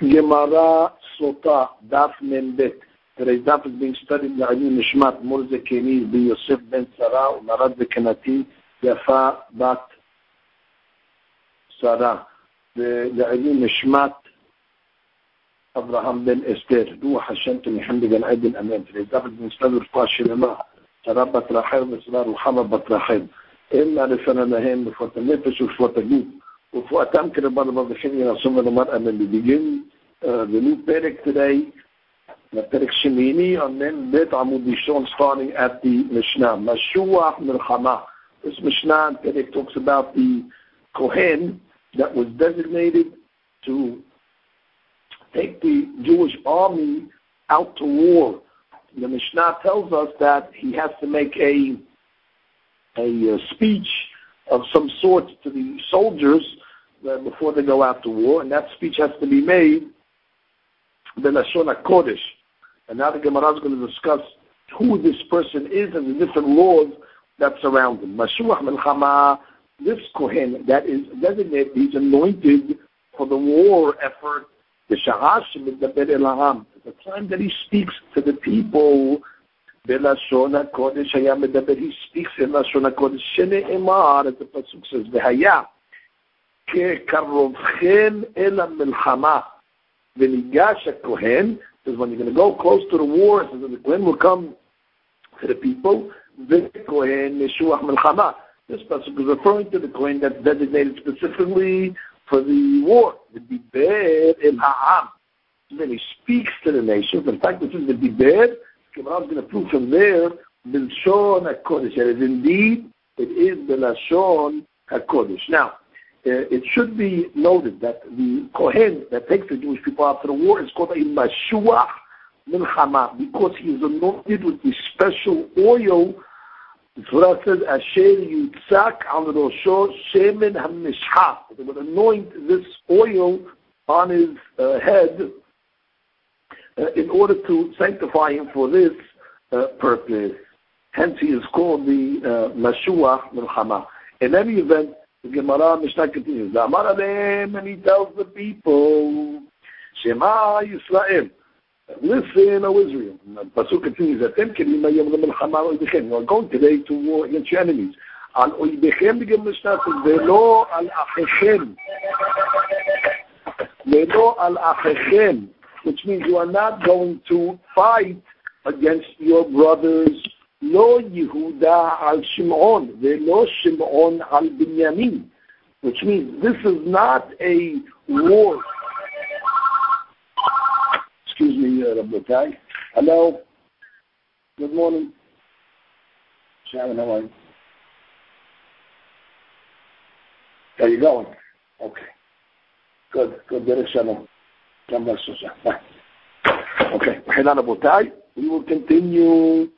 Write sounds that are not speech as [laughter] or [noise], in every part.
Gemara Sota, Daf Membet. Today's Daf is being studied by Ali Nishmat Murzakeni, by Yosef Ben Sara, Umarad Zakanati, Yafa Bat Sara. لعلي نشمات ابراهام بن استير روح حشمت محمد بن عبد الامام في الزبد بن سلام الفاشي لما تربت راحيل مسلار وحمد بطراحيل إلا لسنة نهين بفوت النفس وفوت الجيب وفوت أمكن بعض بعض الحين ينصب المرأة من البيجين Uh, the new Perek today, the Perek Shemini, and then Bet Amud Rishon starting at the Mishnah. Mashuach Milchama. This Mishnah Perek talks about the Kohen that was designated to take the Jewish army out to war. The Mishnah tells us that he has to make a a uh, speech of some sort to the soldiers uh, before they go out to war, and that speech has to be made Belashon Kodesh. And now the Gemara is going to discuss who this person is and the different laws that surround him. Mashuach Melchama this Kohen that is designated, he's anointed for the war effort, the Shahashim in the Elaham. The time that he speaks to the people, בלשון הקודש היה מדבר, he speaks in לשון הקודש, שנאמר, as the Pasuk says, והיה כקרובכם אל המלחמה, Venigasha Kohen says when you're going to go close to the war, says the Kohen will come to the people. Kohen Meshuach Melchama. This passage is referring to the Kohen that's designated specifically for the war. The Biber El Ha'am. Then he speaks to the nation. In fact, this is the Biber. Gemara is going to prove from there. Bilshon HaKodesh. It is indeed, it is the Lashon HaKodesh. Now, it should be noted that the Kohen that takes the Jewish people after the war is called a Mashuach Milchama because he is anointed with the special oil Torah says, Asher Yutzak al Rosho Shemen. They would anoint this oil on his uh, head uh, in order to sanctify him for this uh, purpose. Hence, he is called the uh, Mashuach Milchama. In any event, the Gemara Mishnah continues. and he tells the people, Shema Yisrael. Listen, O Israel. The Pasuk continues, Atem kelim hayom lemilchama al oibechem. You are going today to war against your enemies. Al oibechem, the Gemara says, velo al achechem. Velo al achechem. Which means you are not going to fight against your brothers. Lo Yehuda al Shimon. Velo Shimon al Binyamin. Which means this is not a war Excuse me, uh, Rabotai. Hello. Good morning. Sharon, how are you? You going? Okay. Good, good. Derek Shalom. Bye. Okay. We will continue.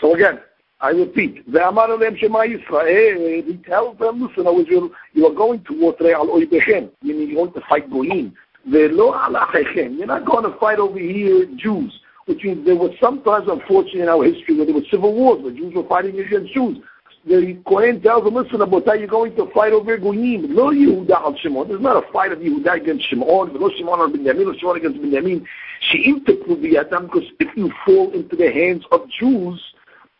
So again, I repeat, The Alem Shema Yisrael, he tells them, listen, I was, you, you are going to Wotre al Oibechem, meaning you want to fight Goyim. Ve'lo Alachechem, you're not going to fight over here Jews, which means there were sometimes, unfortunately, in our history where there were civil wars, where Jews were fighting against Jews. The Kohen tells them, listen, how you're going to fight over Goyim, lo Yehuda al Shimon. There's not a fight of Yehuda against Shimon, no Shimon or Binyamin, no Shimon against Binyamin. She'im teklu because if you fall into the hands of Jews,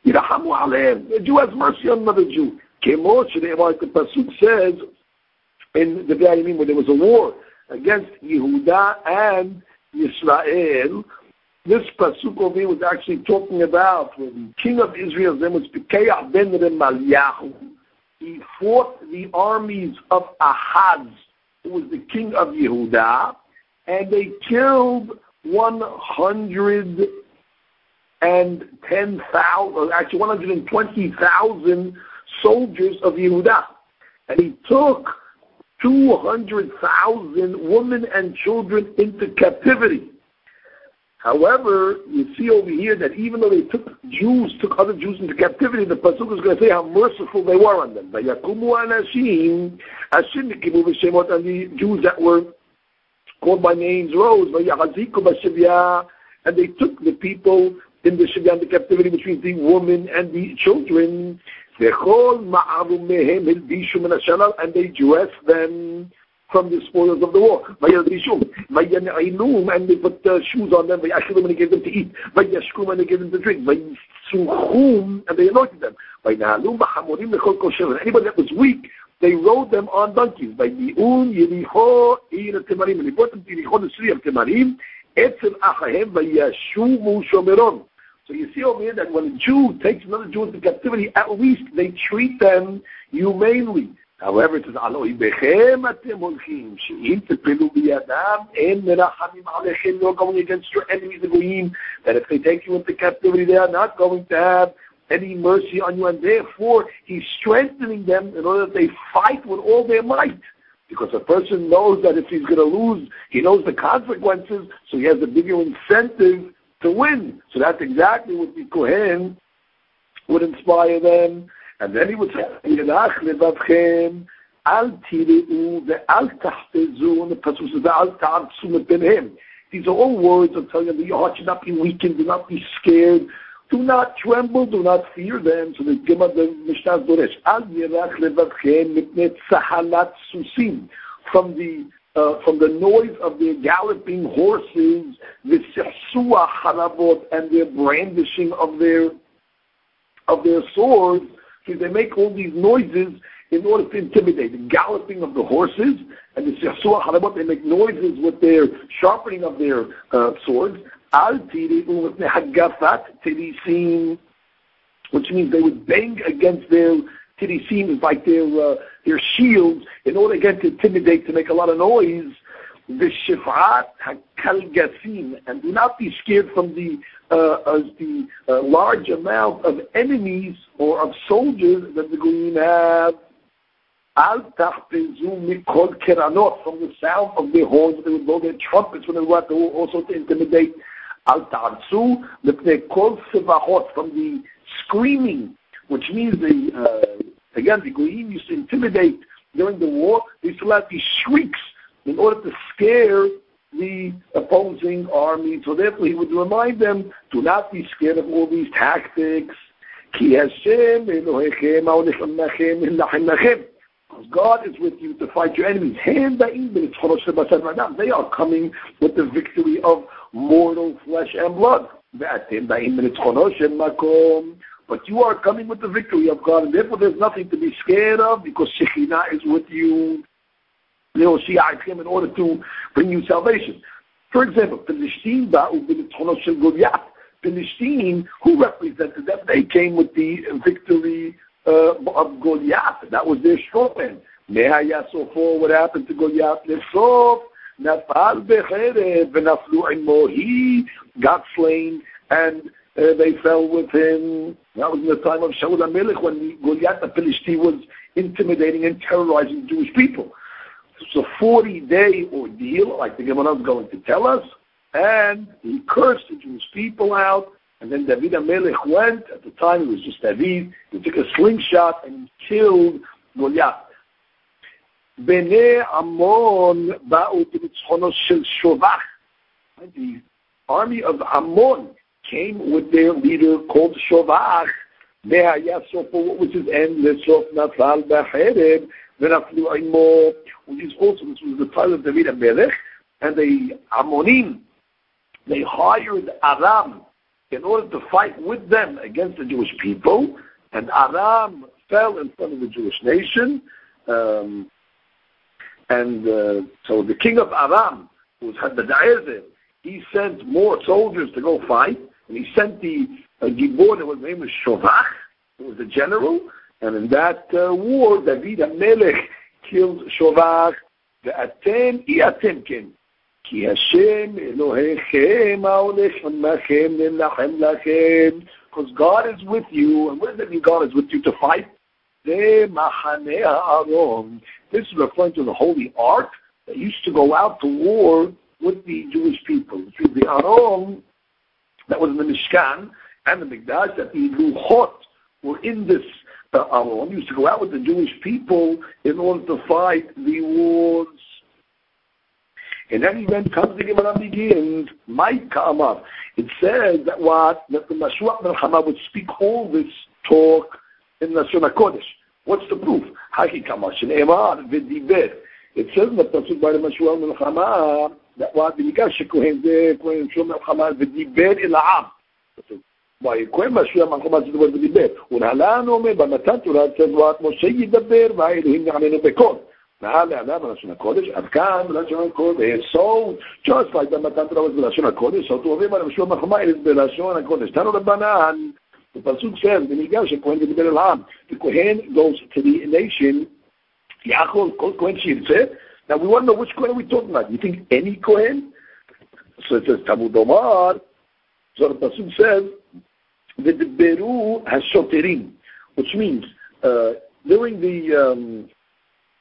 Yirahamu aleim. The Jew has mercy on another Jew. Kemot, like the Pasuk says, in the B'ayimim, where there was a war, against Yehuda and Israel. This pasuk here was actually talking about when the king of Israel's name was Pekah ben Remaliahu. He fought the armies of Ahaz, who was the king of Yehuda, and they killed 110,000, actually 120,000 soldiers of Yehuda. And he took 200,000 women and children into captivity. However, you see over here that even though they took Jews, took other Jews into captivity, the Pasuk is going to say how merciful they were on them. And the Jews that were called by names rose, and they took the people in the Shivya, in the captivity between the women and the children, and they dress them from the spoils of the war. And they put uh, shoes on them, and they gave them to eat. And they gave them to drink. And they anointed them. Anybody that was weak, they rode them on donkeys. They brought them to Yericho, the city of. Etzel Achahem, Vayashumu Shomeron. So you see over here that when a Jew takes another Jew into captivity, at least they treat them humanely. However, it says, Aloi bechem atem holchim, she'im tepelu biyadam, en merachamim alechem, you're going against your enemies, the goyim, that if they take you into captivity, they are not going to have any mercy on you, and therefore he's strengthening them in order that they fight with all their might. Because a person knows that if he's going to lose, he knows the consequences, so he has a bigger incentive to win. So that's exactly what the Kohen would inspire them and then he would say, Yelach levavchem, al tireu ve'al tahtezu, and the Pasuk says, ve'al ta'artzu mepenhem. These are all words of telling you that your heart should not be weakened, do not be scared, do not tremble, do not fear them. So the Gemara, the Mishnah Doresh, al yelach levavchem mipne tzahalat susim, from the from the noise of their galloping horses, the sehsua harabot, and their brandishing of their of their swords, because they make all these noises in order to intimidate. The galloping of the horses and the Sihsuah Harabot, they make noises with their sharpening of their uh, swords. Al which means they would bang against their tirisim, like their uh, their shields, in order again to intimidate, to make a lot of noise the shifat hakalgasim, and do not be scared from the uh, the uh, large amount of enemies or of soldiers that the Goyim have. Al mikol keranot, from the sound of their horns, they would blow their trumpets when they were also to intimidate. Al sevahot, from the screaming, which means the, uh, again, the Goyim used to intimidate during the war, they used to let these shrieks in order to scare the opposing army. So therefore, he would remind them, do not be scared of all these tactics. Because God is with you to fight your enemies. They are coming with the victory of mortal flesh and blood. But you are coming with the victory of God, and therefore there's nothing to be scared of because Shekhinah is with you you know, in order to bring you salvation. For example, Philistine, Philistine, who represented them, they came with the victory uh, of Goliath. That was their strong man. for what happened to Goliath? Lesof, Nafal Becherev, Benaflu Imo. He got slain and uh, they fell with him. That was in the time of Shaul HaMelech when Goliath the Philistine was intimidating and terrorizing Jewish people. It's a 40 day ordeal, like the Gemara is going to tell us, and he cursed the Jewish people out. And then David HaMelech went, at the time it was just David, he took a slingshot and killed Goliath. Bnei Ammon ba'u shel Shovach. The army of Ammon came with their leader called Shovach. What was his end? Lesof nafal b'chereb v'naflu which is also, this was the time of David HaMelech, and the Ammonim, they hired Aram in order to fight with them against the Jewish people, and Aram fell in front of the Jewish nation, um, and uh, so the king of Aram, who was Hadadezer, he sent more soldiers to go fight, and he sent the uh, Gibor, that was named was Shovach, who was the general, and in that uh, war, David HaMelech killed Shovach, ואתם אי אתם כן. כי השם אלוהיכם ההולך עמכם לנחם לכם. Because God is with you. And what does it mean God is with you to fight? זה מחנה הארון. This is referring to the holy ark that used to go out to war with the Jewish people. Which is the Aron that was in the Mishkan and the Mikdash, that the Luchot were in this uh, Aron used to go out with the Jewish people in order to fight the wars. And then event comes the Gemara begins, Mike Kamar. It says that what that the Mashuach Melchama would speak all this talk in the Shona Kodesh. What's the proof? Haki Kamar Shneimar V'diber. it says in the Pasuk by the Mashua Melchama ואז בניגן שכהן זה כהן שום מלחמה ודיבר אל העם. וואי, כהן משהו היה מלחמה זה דבר ודיבר. ולהלן הוא אומר, במתן תורה צדועת משה ידבר והאלוהים יעננו בקול. נעל לאדם הלשון הקודש, עד כאן בלשון הקודש, סוד, צ'וס פייט במתן תורה בלשון הקודש, סוד תורבים על המשום מלחמה אלה בלשון הקודש. תנו לבנן, בפסוק שם, בניגן שכהן ידבר אל העם. וכהן goes to the nation, יאכול כל כהן שירצה, Now we want to know which Kohen are we talking about. You think any Kohen? So it says, Talmud Omar, so the Pasuk says, has hashoterim, which means uh, during the um,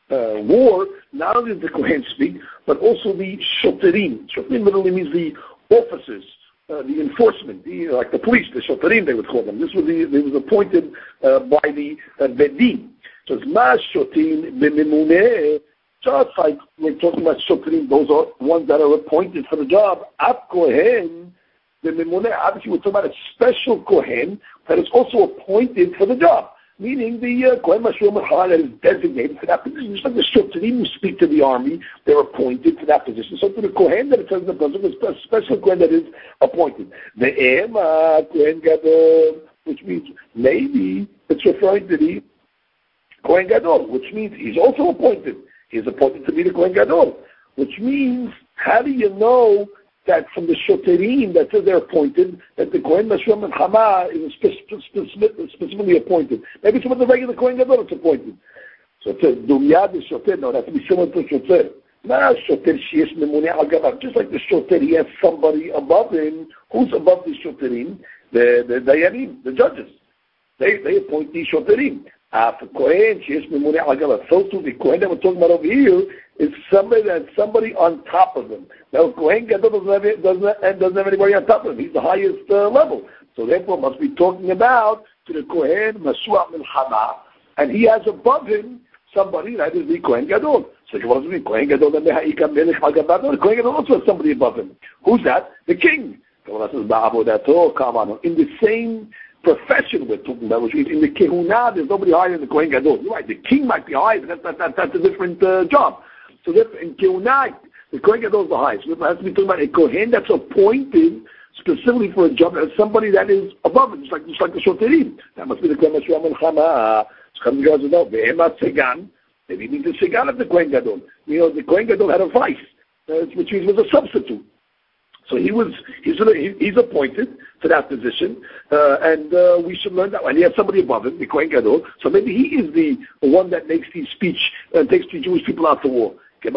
uh, war, not only did the Kohen speak, but also the shoterim. Shoterim literally means the officers, uh, the enforcement, the, like the police, the shoterim they would call them. This was the, they was appointed uh, by the uh, bedin. So it's ma shotim b'mimuneh. Like we're talking about shoterim, those are ones that are appointed for the job. Ab Kohen the Memune, obviously we're talking about a special Kohen that is also appointed for the job. Meaning the uh, Kohen Mashur that is designated for that position. Just like the Shoftim who speak to the army, they're appointed for that position. So to the Kohen that it says in the Pasuk is a special Kohen that is appointed. The Ema Kohen Gadol, which means maybe it's referring to the Kohen Gadol, which means he's also appointed. He's appointed to be the Kohen Gadol, which means how do you know that from the Shoterim that they're appointed, that the Kohen Mashram and Hama is specifically appointed. Maybe some of the regular Kohen Gadol is appointed. So it says, Dumyad is Shoter, no, that to be similar to Shoter. Not Shoter Shiesh Memune Al. Just like the Shoter, he has somebody above him. Who's above the Shoterim? The, the Dayanim, the judges. They, they appoint the Shoterim. Uh, for Kohen, Al Gabar. So too, the Kohen that we're talking about over here is somebody that's somebody on top of him. Now, Kohen Gadol doesn't have, doesn't, have, doesn't have anybody on top of him. He's the highest uh, level. So therefore, must be talking about to the Kohen Mashuach Milchama, and he has above him somebody that is the Kohen Gadol. So he wasn't the Kohen Gadol and the Melech The Kohen Gadol also has somebody above him. Who's that? The king. In the same profession we're talking about, which means in the Kehuna, there's nobody higher than the Kohen Gadol. You're right, the king might be higher, but that's, that, that, that's a different uh, job. So therefore, in Kehunah, the Kohen Gadol is the highest. We have to be talking about a Kohen that's appointed specifically for a job as somebody that is above it, just like just like the Shoterim. That must be the Kohen Mashua Melchama. Maybe it means the Segan they need the Segan of the Kohen Gadol. You know, the Kohen Gadol had a vice, uh, which means was a substitute. So he was he's, he's appointed to that position, uh, and uh, we should learn that. And he has somebody above him, the Kohen Gadol. So maybe he is the, one that makes the speech and uh, takes the Jewish people out to war. That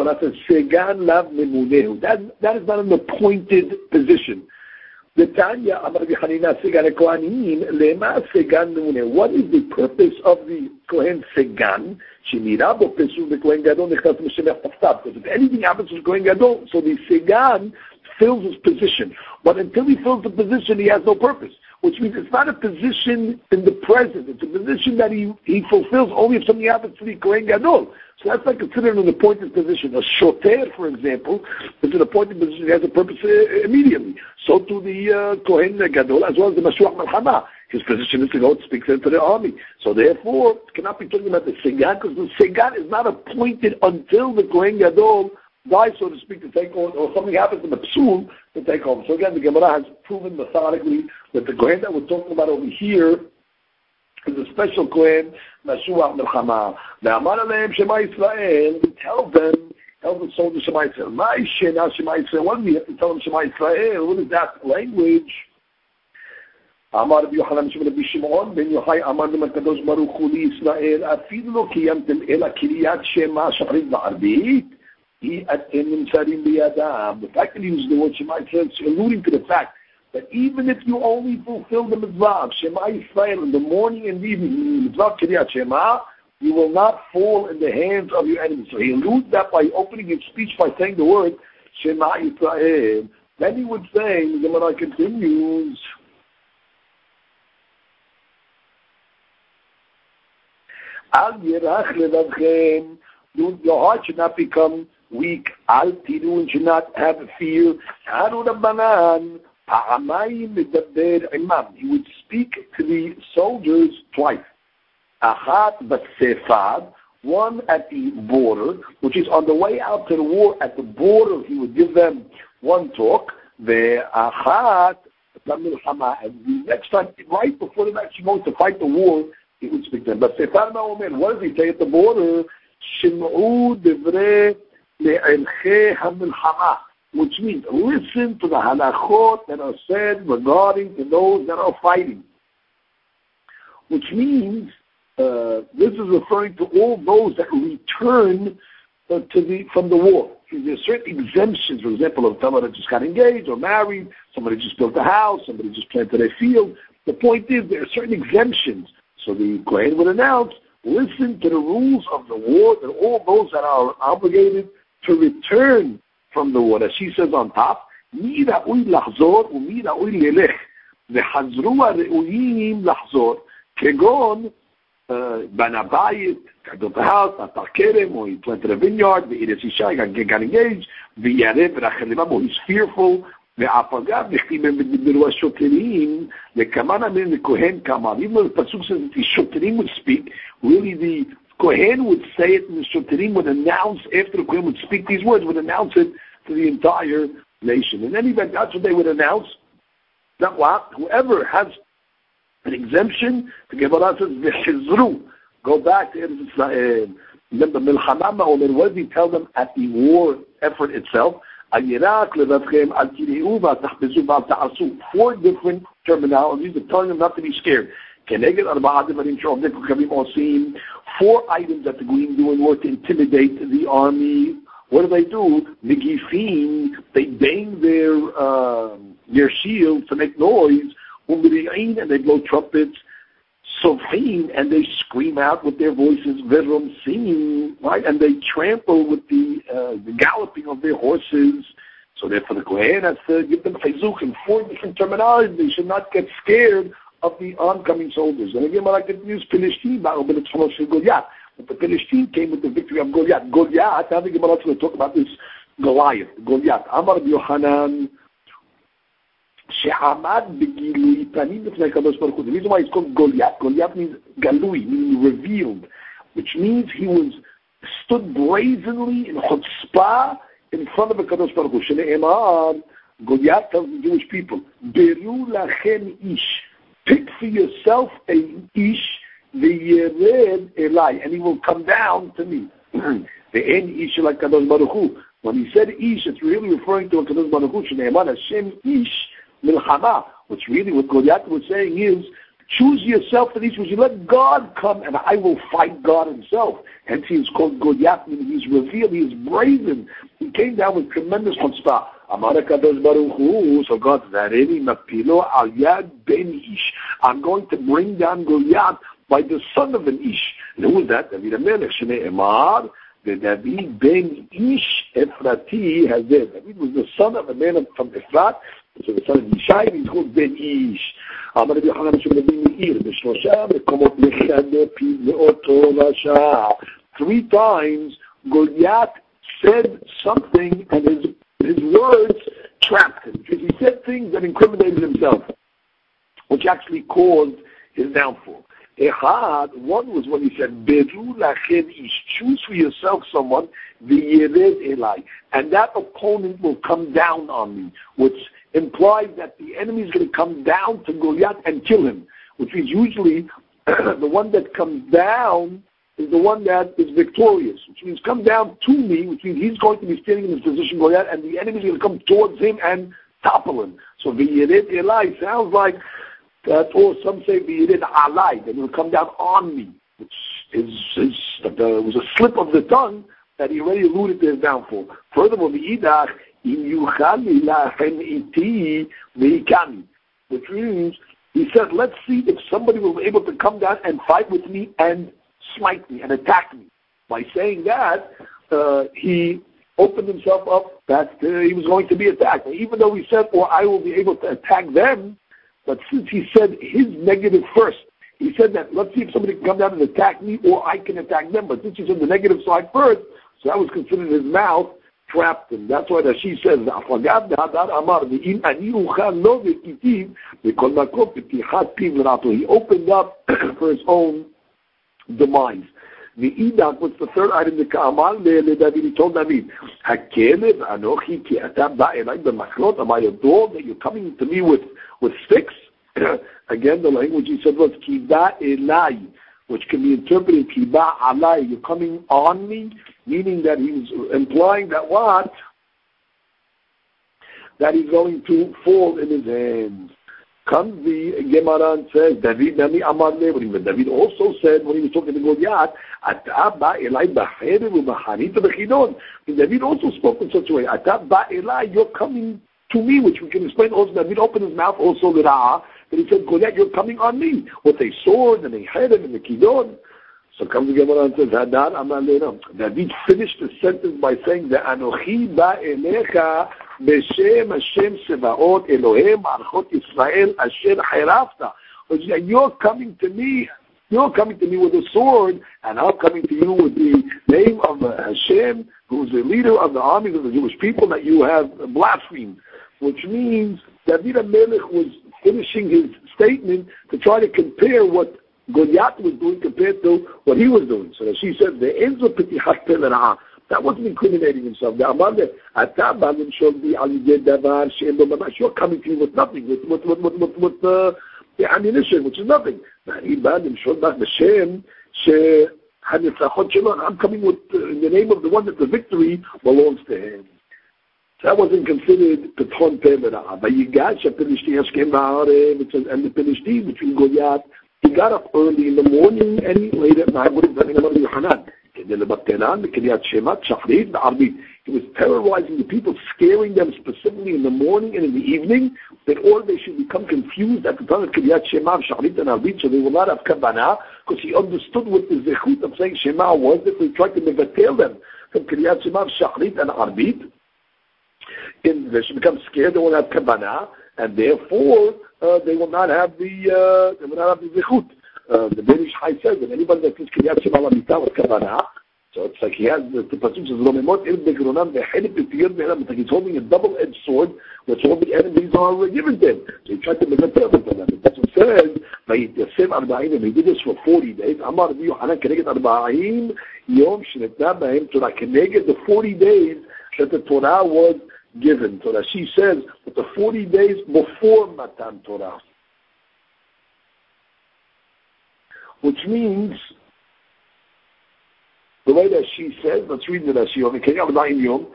that is not an appointed position. What is the purpose of the Kohen Segan? The Because if anything happens to the Kohen Gadol, so the Segan fills his position. But until he fills the position, he has no purpose which means it's not a position in the present. It's a position that he, he fulfills only if something happens to the Kohen Gadol. So that's not considered an appointed position. A shoter, for example, is an appointed position that has a purpose uh, immediately. So to the uh, Kohen Gadol, as well as the Mashuach Malchama. His position is to go and speak to the army. So therefore, cannot be talking about the Segan, because the Segan is not appointed until the Kohen Gadol die, so to speak, to take on, or something happens in the psul to take home. So again, the Gemara has proven methodically that the Kohen that we're talking about over here is a special Kohen, Mashuach Melchama. Now, Amar Aleim Shema Yisrael, tell them, tell the soldiers Shema Yisrael, my Shena Shema Yisrael, what do we have to tell them Shema Yisrael? What is that language? אמר רבי יוחנן שם רבי שמעון בן יוחאי אמר להם הקדוש ברוך הוא לישראל אפילו לא קיימתם אלא קריאת שמע שחרית בערבית the fact that he uses the word Shema Yisrael is alluding to the fact that even if you only fulfill the mitzvah Shema Yisrael in the morning and evening, mitzvah Kiryat Shema, you will not fall in the hands of your enemies. So he alludes that by opening his speech by saying the word Shema Yisrael. Then he would say, the Gemara continues, Al Yerach Levavchem, your heart should not become weak, and should not have fear. Rabbanan, pa'amayim medaber imam. He would speak to the soldiers twice. Achat b'sefad, one at the border, which is on the way out to the war. At the border, he would give them one talk. The achat and the next time, right before they're actually going to fight the war, he would speak to them. But Sefar Omer, what does he say at the border? Le'elche hamilchama, which means listen to the halachot that are said regarding to those that are fighting. Which means uh, this is referring to all those that return uh, to the from the war. There's certain exemptions, for example, of someone that just got engaged or married, somebody just built a house, somebody just planted a field. The point is there are certain exemptions. So the Kohen would announce, listen to the rules of the war, and all those that are obligated to return from the war. As she says on top, מי ראוי לחזור ומי ראוי ללך, וחזרו הראויים לחזור, כגון Banabayit, built a house, Atar Kerem, or he planted a vineyard, the Eretz Isha, got, got engaged, V'yareb, Rachel he's fearful, ואף נכתיב הם דיברו השוטרים, וכמה נאמרים לכהן כמה, even though the Pasuk says that the שוטרים would speak, really the Kohen would say it, and the Shoterim would announce, after the Kohen would speak these words, would announce it to the entire nation. In any event, that's what they would announce. That what? Whoever has an exemption, the Gemara says, v'chizru, go back to Eretz Remember, milchamama or what did he tell them at the war effort itself? Four different terminologies of telling them not to be scared. Four items that the Goyim do in order to intimidate the army. What do they do? Nigifin, they bang their uh, their shields to make noise and they blow trumpets, sofim, and they scream out with their voices, vedrum, singing, right? And they trample with the, uh, the galloping of their horses. So therefore the Kohen has to give them chizuk in four different terminologies. They should not get scared of the oncoming soldiers. And again, I could use Philistine, but the Philistine came with the victory of Goliath. Goliath, I think about to talk about this Goliath. Goliath. Amar Yohanan שעמד בגילוי פנים בפני הקדוש ברוך הוא. The reason why it's called Goliath, Goliath means galui, meaning revealed, which means he was stood brazenly in chutzpah in front of the Kadosh Baruch Hu. שנאמר, Goliath tells the Jewish people, beru lachem ish, pick for yourself a ish the uh, v'yered elai, and he will come down to me. [clears throat] the end ish like Kadosh Baruch Hu. When he said ish, it's really referring to a Kadosh Baruch Hu. Shneiman Hashem ish milchama. What's really what Goliath was saying is, choose yourself for these words. You let God come, and I will fight God Himself. Hence, he is called Goliath, meaning he's revealed, he is brazen. He came down with tremendous chutzpah. Amar HaKadosh Baruch Hu, so God said, mapilo al yad ben ish. I'm going to bring down Goliath by the son of an ish. And who is that? David HaMelech, Shnei Emar, the David ben Ish Ephrati Hazeh. David was the son of a man from Ephrat, so the son of Yishai means called Ben Ish. אמר רבי יוחנן משום רבי מאיר, בשלושה מקומות מחנה פיו מאותו רשע. Three times Goliath said something and his, his words trapped him. Because he said things that incriminated himself, which actually caused his downfall. Echad, one was when he said, Beru lachem ish, choose for yourself someone, the v'yered elai, and that opponent will come down on me, which implies that the enemy is going to come down to Goliath and kill him, which means usually [clears throat] the one that comes down is the one that is victorious, which means come down to me, which means he's going to be standing in his position, Goliath, and the enemy is going to come towards him and topple him. So V'yirid Eli sounds like that, or some say V'yirid Alai, that will come down on me, which is, is uh, was a slip of the tongue that he already alluded to his downfall. Furthermore, V'yidach, Im Yuchali Lachem Iti V'yikami, which means he said, let's see if somebody will be able to come down and fight with me and smite me and attack me. By saying that, uh, he opened himself up that uh, he was going to be attacked. Even though he said, or I will be able to attack them, but since he said his negative first, he said that let's see if somebody can come down and attack me or I can attack them. But since he said the negative side first, so that was considered his mouth trapped him. That's why she says. He opened up [clears throat] for his own demise. The Idak, what's the third item? The Ka'amal le David. He told David, Hakelev anochi ki atam ba'elai b'machlot. Am I a dog that you're coming to me with, with sticks? [clears throat] Again, the language he said was Kiba elai, which can be interpreted Kiba alai. You're coming on me, meaning that he was implying that what? That he's going to fall in his hands comes the Gemara and says, David Nami Amar. But David also said when he was talking to Goliath, Ata ba elai b'cherev u'b'chanita b'chidon. David also spoke in such a way, Ata ba elai, you're coming to me, which we can explain also. David opened his mouth also with ah, but he said, Goliath, you're coming on me with a sword and a head and a kidon. So comes the Gemara and says, Hadar Amar David finished the sentence by saying, the Anochi ba elecha בשם השם צבאות אלוהי מערכות ישראל אשר חירפת. You're coming to me, you're coming to me with a sword, and I'm coming to you with the name of Hashem, who's the leader of the armies of the Jewish people that you have blasphemed. Which means David Melech was finishing his statement to try to compare what Goliath was doing compared to what he was doing. So she said, the ends of Petihat that wasn't incriminating himself. The Amanda, Atabalim should be Davar, You're coming to me with nothing, with with with with, with, with uh, the ammunition, which is nothing. I'm coming with uh, in the name of the one that the victory belongs to him. that wasn't considered Petron Pevera. But Yigash, Philistines came out and the Philistines between Goliath. He got up early in the morning and he late at night. What is that? Yohanan. He was terrorizing the people, scaring them specifically in the morning and in the evening, in order they should become confused at the time of Kiryat Shema, Shachrit and Arbit, so they will not have Kavanah, because he understood what the zechut of saying Shema was, that they tried to nevatel them from Kiryat Shema, Shachrit and Arbit. In, they should become scared, they will not have Kavanah, and therefore uh, they will not have the uh, they will not have the zechut. Uh, the Ben Ish Chai says that anybody that says Kiryat Shema Lamita with Kavanah, so it's like he has the, the Pasuk says, Romemot El Begronam V'Helip B'Tiyot V'Elam. It's like he's holding a double-edged sword which all the enemies are given to him. So he tried to manipulate them. The Pasuk says, ויתיישם ארבעים, and he did this for 40 days. אמר רבי יוחנן כנגד ארבעים יום שניתנה בהם תורה. כנגד the 40 days that the Torah was given. So that she says, but the 40 days before Matan Torah. which means the way that she says, let's read the Rashi on Kiyam Daim Yom,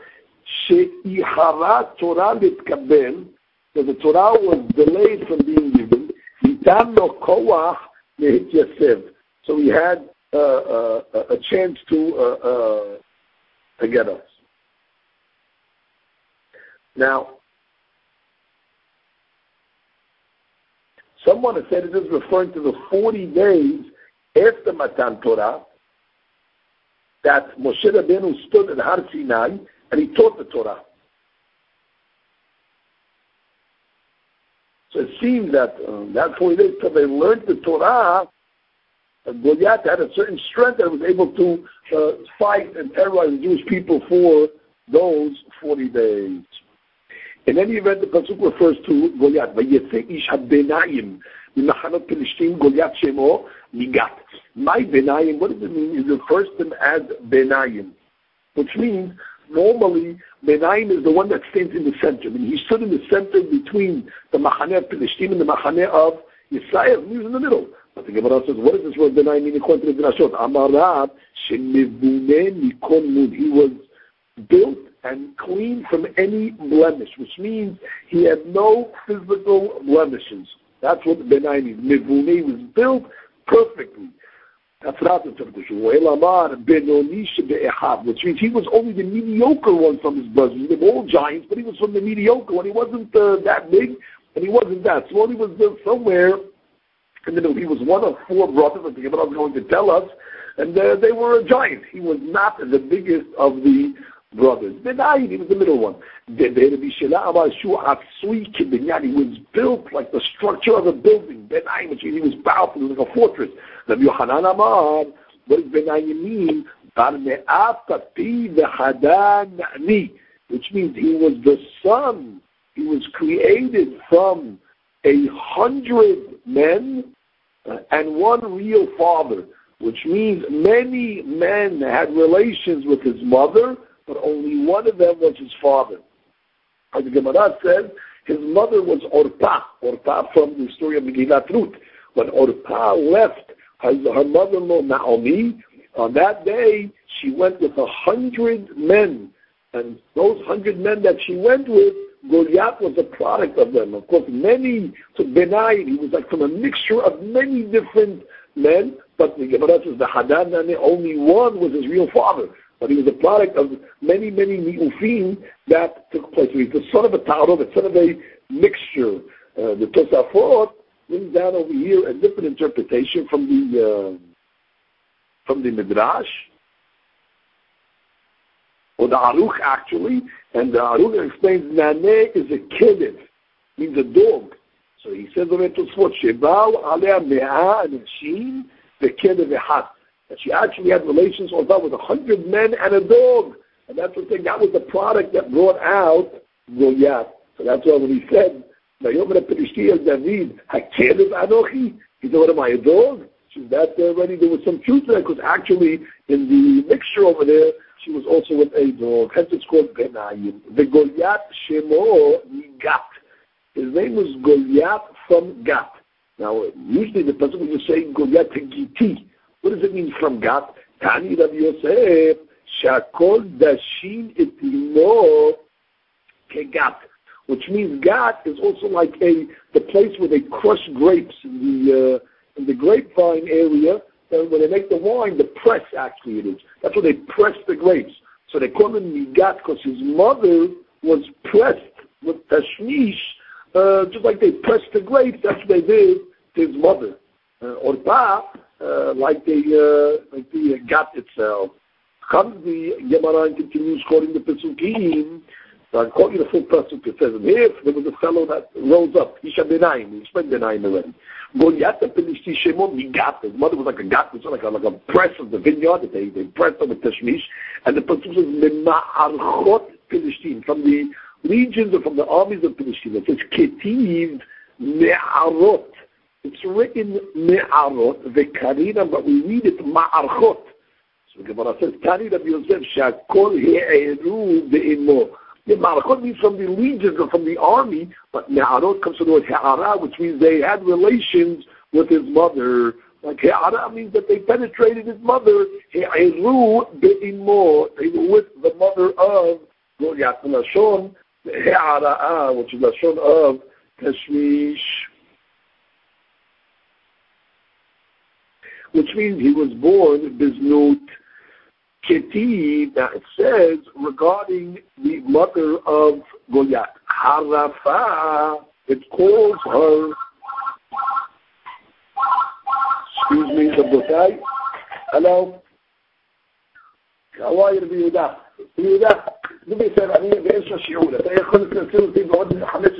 She'ihara Torah litkabel, that the Torah was delayed from being given, Yitam no koach yasev. So he had uh, uh, a chance to uh, uh, to get us. Now, someone has said it is referring to the 40 days after Matan Torah, that Moshe Rabbeinu stood in Har Sinai and he taught the Torah. So it seems that um, that 40 days till they learned the Torah, uh, Goliath had a certain strength that was able to uh, fight and terrorize the Jewish people for those 40 days. In any event, the Pasuk refers to Goliath. Machanot Pelishtim Goliath Shemo Migat. My Benayim, what does it mean? It refers to him as Benayim, which means normally Benayim is the one that stands in the center. I mean, he stood in the center between the Machaneh of Pelishtim and the Machaneh of Yisrael. He was in the middle. But the Gemara says, what does this word Benayim mean according to the Drashot? Amarav Mikon Mud. He was built and clean from any blemish, which means he had no physical blemishes. That's what Benayim means. Mivune was built perfectly. That's not the interpretation. Which means he was only the mediocre one from his brothers. They were all giants, but he was from the mediocre one. He wasn't uh, that big, and he wasn't that small. He was uh, somewhere in the middle. He was one of four brothers, I think Gemara was going to tell us, and uh, they were a giant. He was not the biggest of the brothers. Benayin, he was the middle one. He was built like the structure of a building. Benayin, which he was powerful, he was like a fortress. Rabbi Yohanan Amar, what does Benayin mean? Which means he was the son. He was created from a hundred men uh, and one real father. which means many men had relations with his mother, but only one of them was his father. As the Gemara says, his mother was Orpah, Orpah from the story of Megillat Ruth. When Orpah left her, her mother-in-law Naomi, on that day she went with a hundred men, and those hundred men that she went with, Goliath was a product of them. Of course, many, so Benai, he was like from a mixture of many different men, but the Gemara says the Hadan only one was his real father. But he was a product of many, many mi'ufim that took place. So He's the son of a Tarot, the son of a mixture. Uh, the Tosafot brings down over here a different interpretation from the uh, from the Midrash, or the Aruch actually, and the Aruch explains Nane is a kedev, means a dog. So he says on it Tosfot, Shebal alea me'a anashim vekedev echad. That she actually had relations with a hundred men and a dog. And that's the thing, that was the product that brought out Goliath. So that's why when he said, Vayomer Perishti David, Hakedev Anochi, he said, what am I, a dog? She's that already, uh, there was some truth there, because actually in the mixture over there, she was also with a dog. Hence it's called Benayim. The Goliath Shemo Gat. His name was Goliath from Gat. Now, usually the person when you say Goliath Giti, what does it mean from Gat? Tani Rav Yosef, Shakol Dashin Etimo Kegat. Which means Gat is also like a the place where they crush grapes in the uh, in the grapevine area. And when they make the wine, the press actually it is. That's where they press the grapes. So they call him Migat because his mother was pressed with tashmish uh, just like they pressed the grapes, that's what they did to his mother. Uh, Orpa, uh, like they, uh, like the gat itself. Comes the Gemara and continues quoting the Pesukim. So quote you the full Pesuk. It says, if there was a fellow that rose up, Isha Benaim, he explained Benaim already. Goliath Pelishti Shemo Migat. His mother was like a gat, like a, like a press of the vineyard they, they pressed on with Tashmish. And the Pesuk says, Mema'archot Pelishtim, from the legions are from the armies of Philistine. It says Ketiv Me'arot. It's written me'arot ve'karina, but we read it ma'archot. So Gemara says, "Karina, Rabbi Yosef, she'akol he'eru ve'imo. The ma'archot means from the legions or from the army, but me'arot comes from the word he'ara, which means they had relations with his mother. Like he'ara means that they penetrated his mother. He'eru be'imo. They were with the mother of Goliath Lashon, he'ara, which is Lashon of Tashmish. which means he was born biznut keti. Now it says regarding the mother of Goliath, Harafa, it calls her. Excuse me, Rabbotai. Hello. كواي ربي يودا يودا دبي سبعين بإيش الشيعول أنت يخلص نسير دي بعد خمس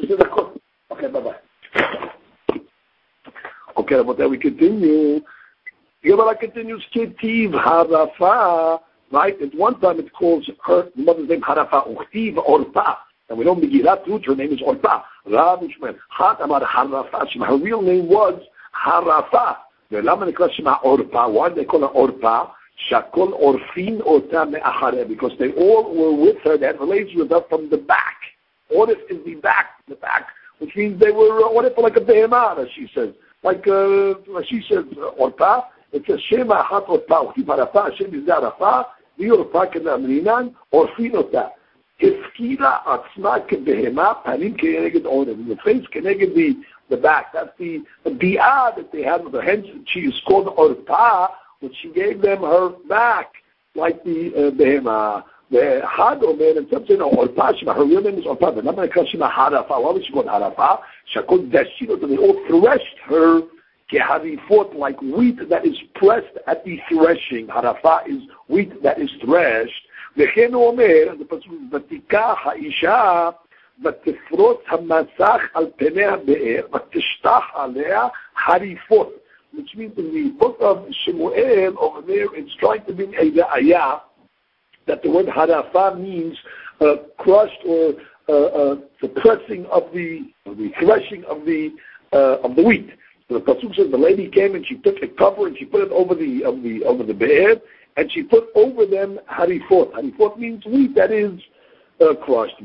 Okay, but then we continue. The Gemara continues, Ketiv Harafa, right? At one time it calls her mother's name Harafa, Uchtiv Orpa. And we know Megillat Ruth, her name is Orpa. Rav uShmuel. Hat Amar Harafa. Her real name was Harafa. ולמה נקרא שמה Orpa? Why they call her Orpa? Shakol Orfin Ota Meachare, Because they all were with her, they had relations with her from the back. Orif is the back, the back. Which means they were, uh, what if like a behemah, as she says. Like, uh, she says, uh, Orpa. orta, it says, shema hat orta, וכתיב הרפה, השם בזה הרפה, והיא עורפה כנאמרינן, עורפין אותה. הפקידה עצמה כבהמה, פנים כנגד עורף. In the face כנגד the, the back. That's the, the bi'ah that they had with her. Hence, she is called orta, but she gave them her back, like the uh, behema. The had omer, and some say no, orpa, shema, her real name is orpa, but not my shema harafa. Why was she called harafa? Shakot dashino, they all threshed her keharifot, like wheat that is pressed at the threshing. Harafa is wheat that is threshed. וכן הוא אומר, זה פסוק, ותיקח האישה ותפרוץ המסך על פני הבאר ותשטח עליה חריפות which means in the book of Shemuel over there, it's trying to bring a ayah that the word harafa means uh, crushed or uh, uh, the pressing of the, the threshing of the uh, of the wheat. The pasuk says the lady came and she took a cover and she put it over the over the over the bed and she put over them harifot. Harifot means wheat that is uh, crushed.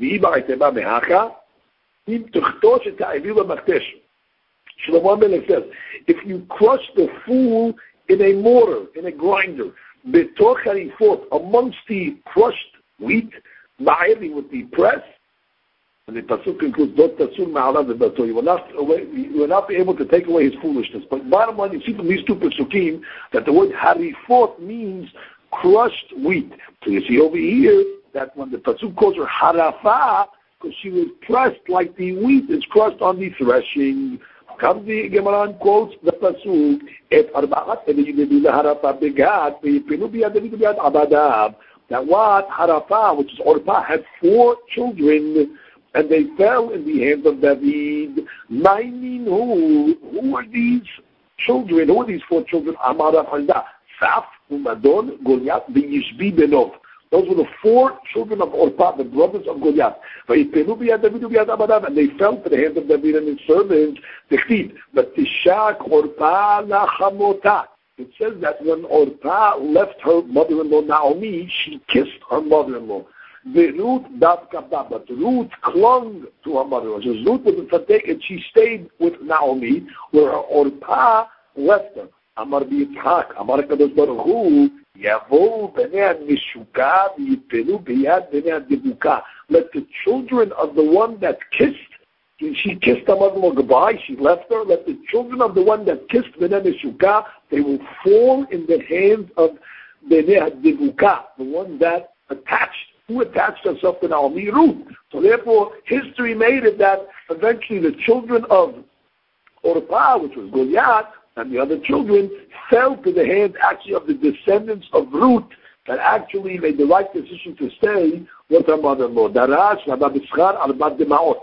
Shlomo Melech says, if you crush the fool in a mortar, in a grinder, betoch harifot, amongst the crushed wheat, ma'iri would be pressed, and the pasuk concludes, "Don't tasul ma'alav v'bato." You will not, not be able to take away his foolishness. But bottom line, you see from these two pasukim that the word harifot means crushed wheat. So you see over here that when the pasuk calls her harafa, because she was pressed like the wheat is crushed on the threshing. Comes the Gemara and quotes the pasuk, "Et arba'at laharafa begat biyadavidu biyad abadav." That what harafa, which is orpa, had four children and they fell in the hands of David. Meaning who? Who are these children? Who are these four children? Amar Afanda, Saf, Umadon, Goliath, the Yishbi Benov. Those were the four children of Orpah, the brothers of Goliath. And they fell to the hands of David and his servants. But Tishak Orpah Lachamota. It says that when Orpah left her mother-in-law Naomi, she kissed her mother-in-law The Ruth dafka but Ruth clung to her mother. So Ruth was a and she stayed with Naomi, where her Orpah left her. Amar ביצחק, אמר הקדוש ברוך הוא, יבואו בני הנשוקה ויפלו ביד בני הדבוקה. Let the children of the one that kissed, she kissed her mother-in-law goodbye, she left her, let the children of the one that kissed bnei neshuka, they will fall in the hands of bnei hadivukah, the one that attached who attached herself to Naomi? Ruth. So therefore, history made it that eventually the children of Orpah, which was Goliath, and the other children fell to the hands actually of the descendants of Ruth that actually made the right decision to stay with her mother-in-law. Darash, Rabbi Bischar, Al-Bad Demaot.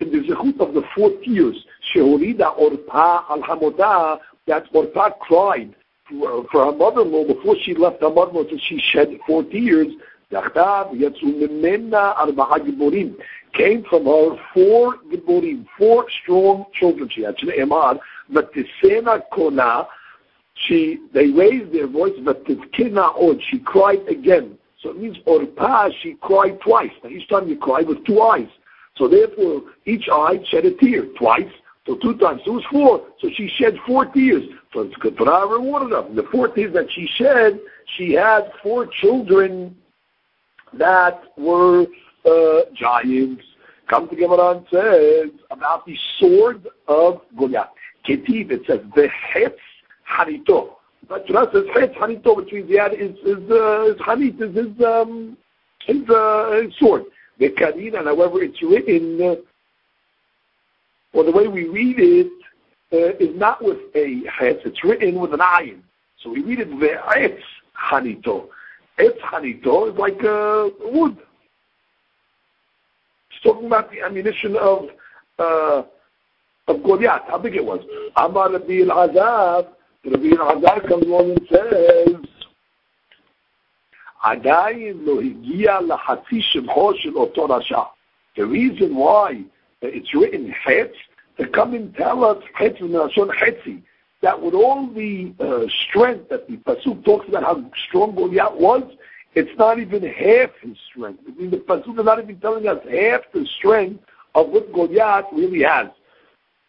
In the Zechut of the four tears, Shehorida Orpah Al-Hamodah, that Orpah cried for, uh, for her mother-in-law before she left her mother-in-law, so she shed four tears. Came from her four Giborim, four strong children. She had Emar, Vatisena Kona. She, they raised their voice, Vatiskina Od. She cried again. So it means Orpa, she cried twice. Now each time you cry with two eyes. So therefore, each eye shed a tear twice. So two times, so it was four. So she shed four tears. So it's good, for I rewarded them. The four tears that she shed, she had four children that were uh, giants. Come to Gemara and says about the sword of Goliath. Ketiv, it says, the hetz harito. But Torah says hetz harito, which means yeah, is is uh, is is his um his, uh, his sword. The karina, however, it's written, uh, or the way we read it uh, is not with a hetz. It's written with an iron. So we read it the hetz harito. Etz Hanito is like uh, wood. It's talking about the ammunition of uh, of Goliath, how big it was. Amar Rabbi al-Azab, Rabbi al-Azab comes along and says, עדיין לא הגיע לחצי שבחו של אותו רשע. The reason why it's written חץ, to come and tell us חץ מלשון חצי, that with all the uh, strength that the Pasuk talks about how strong Goliath was, it's not even half his strength. I mean, the Pasuk is not even telling us half the strength of what Goliath really has.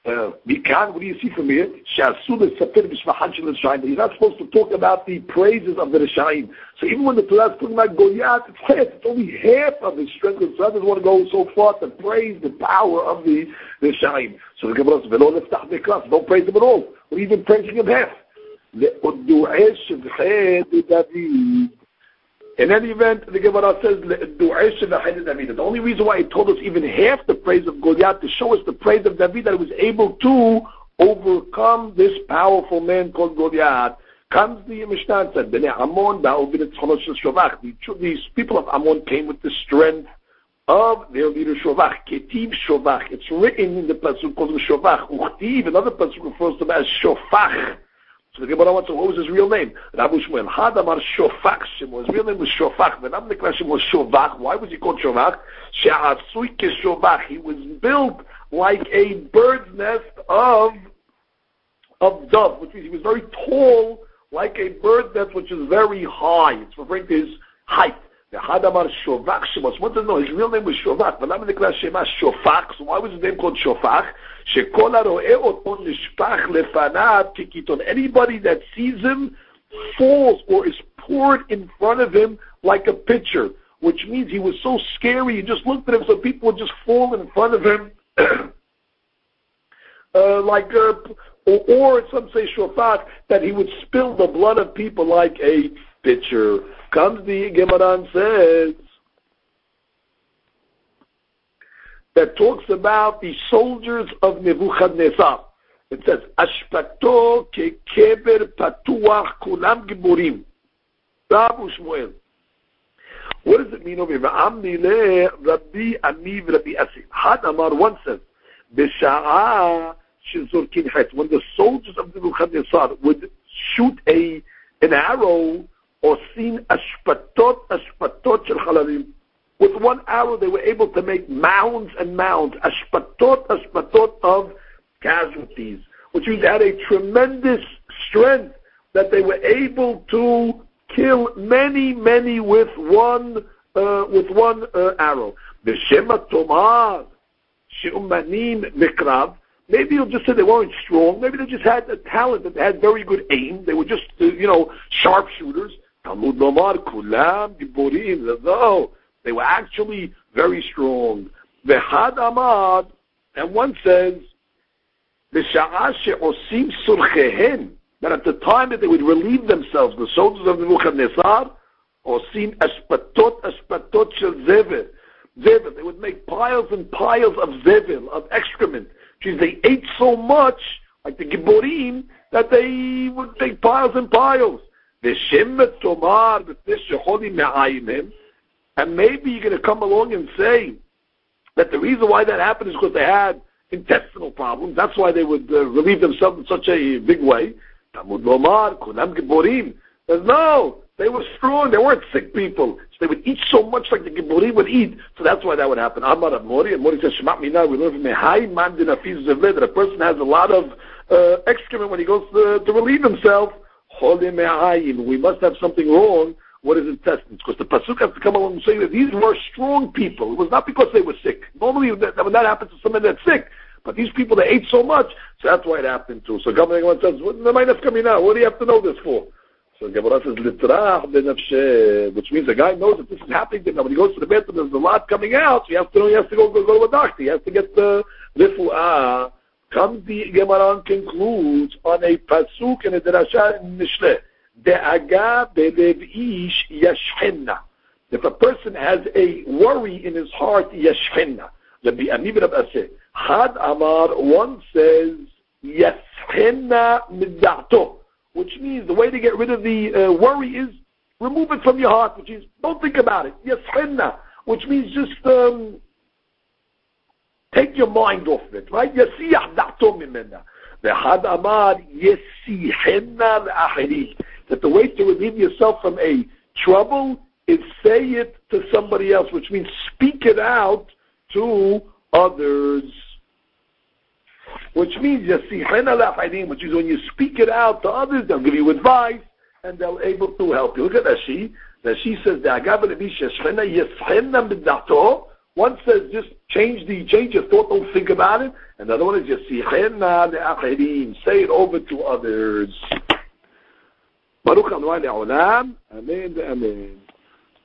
Uh, what do you see from here? He's not supposed to talk about the praises of the Rishaim. So even when the Torah is talking about Goliath, it's half, it's only half of his strength. The Torah doesn't want to go so far to praise the power of the Rishaim. So the Gemara says, don't praise him at all. We're even praising half. In any event, the Gemara says, The only reason why he told us even half the praise of Goliath to show us the praise of David that he was able to overcome this powerful man called Goliath. Comes the Mishnah and said, These people of Ammon came with the strength of their leader Shovach. Ketiv Shovach. It's written in the Pasuk called Shovach. Uchtiv, another Pasuk refers to him as Shofach. So the Gemara wants to what was his real name. Rav uShmuel. Hadamar Shofach Shimo. His real name was Shofach. The name of the question was Shovach. Why was he called Shovach? She'asui Shovach. He was built like a bird's nest of of dove, which means he was very tall, like a bird nest, which is very high. It's referring to his height. The Hadamar Shovach Shemos. One doesn't know his real name was. But I'm declare Shema Shofach. So why was his name called Shofach? Shekol haro'eh oto nishpach lefanav kikiton. Anybody that sees him falls or is poured in front of him like a pitcher, which means he was so scary. You just looked at him, so people would just fall in front of him. [clears throat] uh, like, uh, or, or some say shofat, that he would spill the blood of people like a pitcher. Comes the Gemara and says that talks about the soldiers of Nebuchadnezzar. It says, Ashpato kekeber patuach kulam giborim. Rav uShmuel. What does it mean over here? Rabbi Amiv Rabbi Asi. Had Amar one says, B'sha'a when the soldiers of the Nebuchadnezzar would shoot a an arrow or seen ashpatot ashpatot shel chalalim. With one arrow, they were able to make mounds and mounds, ashpatot ashpatot of casualties, which means they had a tremendous strength that they were able to kill many, many with one uh, with one uh, arrow. B'shema tomar she'umanim mikrav Maybe you'll just say they weren't strong. Maybe they just had a talent that they had very good aim. They were just, uh, you know, sharpshooters. Talmud Lomar, Kulam, Giborim, they were actually very strong. V'had Amad, and one says, she'osim surchehen, that at the time that they would relieve themselves, the soldiers of Nebuchadnezzar, osim espatot, espatot shel zever, zever, they would make piles and piles of zever, of excrement, because they ate so much, like the Giborim, that they would make piles and piles. And maybe you're going to come along and say that the reason why that happened is because they had intestinal problems. That's why they would uh, relieve themselves in such a big way. But no, they were strong. They weren't sick people. So they would eat so much like the Giborim would eat. So that's why that would happen. Amar Mori, and Mori says, Shema Mina, we learn from Mehai Mandin Afiz that a person has a lot of uh, excrement when he goes to, to relieve himself. We must have something wrong. What is intestines? Because the pasuk has to come along and say that these were strong people. It was not because they were sick. Normally, that, when that happens to someone that's sick, but these people they ate so much, so that's why it happened too. So Gemara says, "What the coming out? What do you have to know this for?" So Gemara says, "Litrach which means the guy knows that this is happening to him. When he goes to the bathroom, there's a lot coming out. So he has to know. He has to go go, go to a doctor. He has to get the rifuah comes the Gemara concludes on a pasuk in a drasha in Mishle. De'aga belev ish. If a person has a worry in his heart, yashchenna. Rabbi Ani Rabbi. Had Amar, one says, yashchenna midato which means the way to get rid of the uh, worry is remove it from your heart, which is don't think about it. Yasrinna, which means just um, take your mind off it, right? Yasiyah da'to mimena. V'had amar yesihenna l'ahiri. That the way to relieve yourself from a trouble is say it to somebody else, which means speak it out to others. Which means which is when you speak it out to others, they'll give you advice and they'll able to help you. Look at that she. Says the one says just change the change your thought, don't think about it. And the other one is just say it over to others. Baruch Amen. Amen.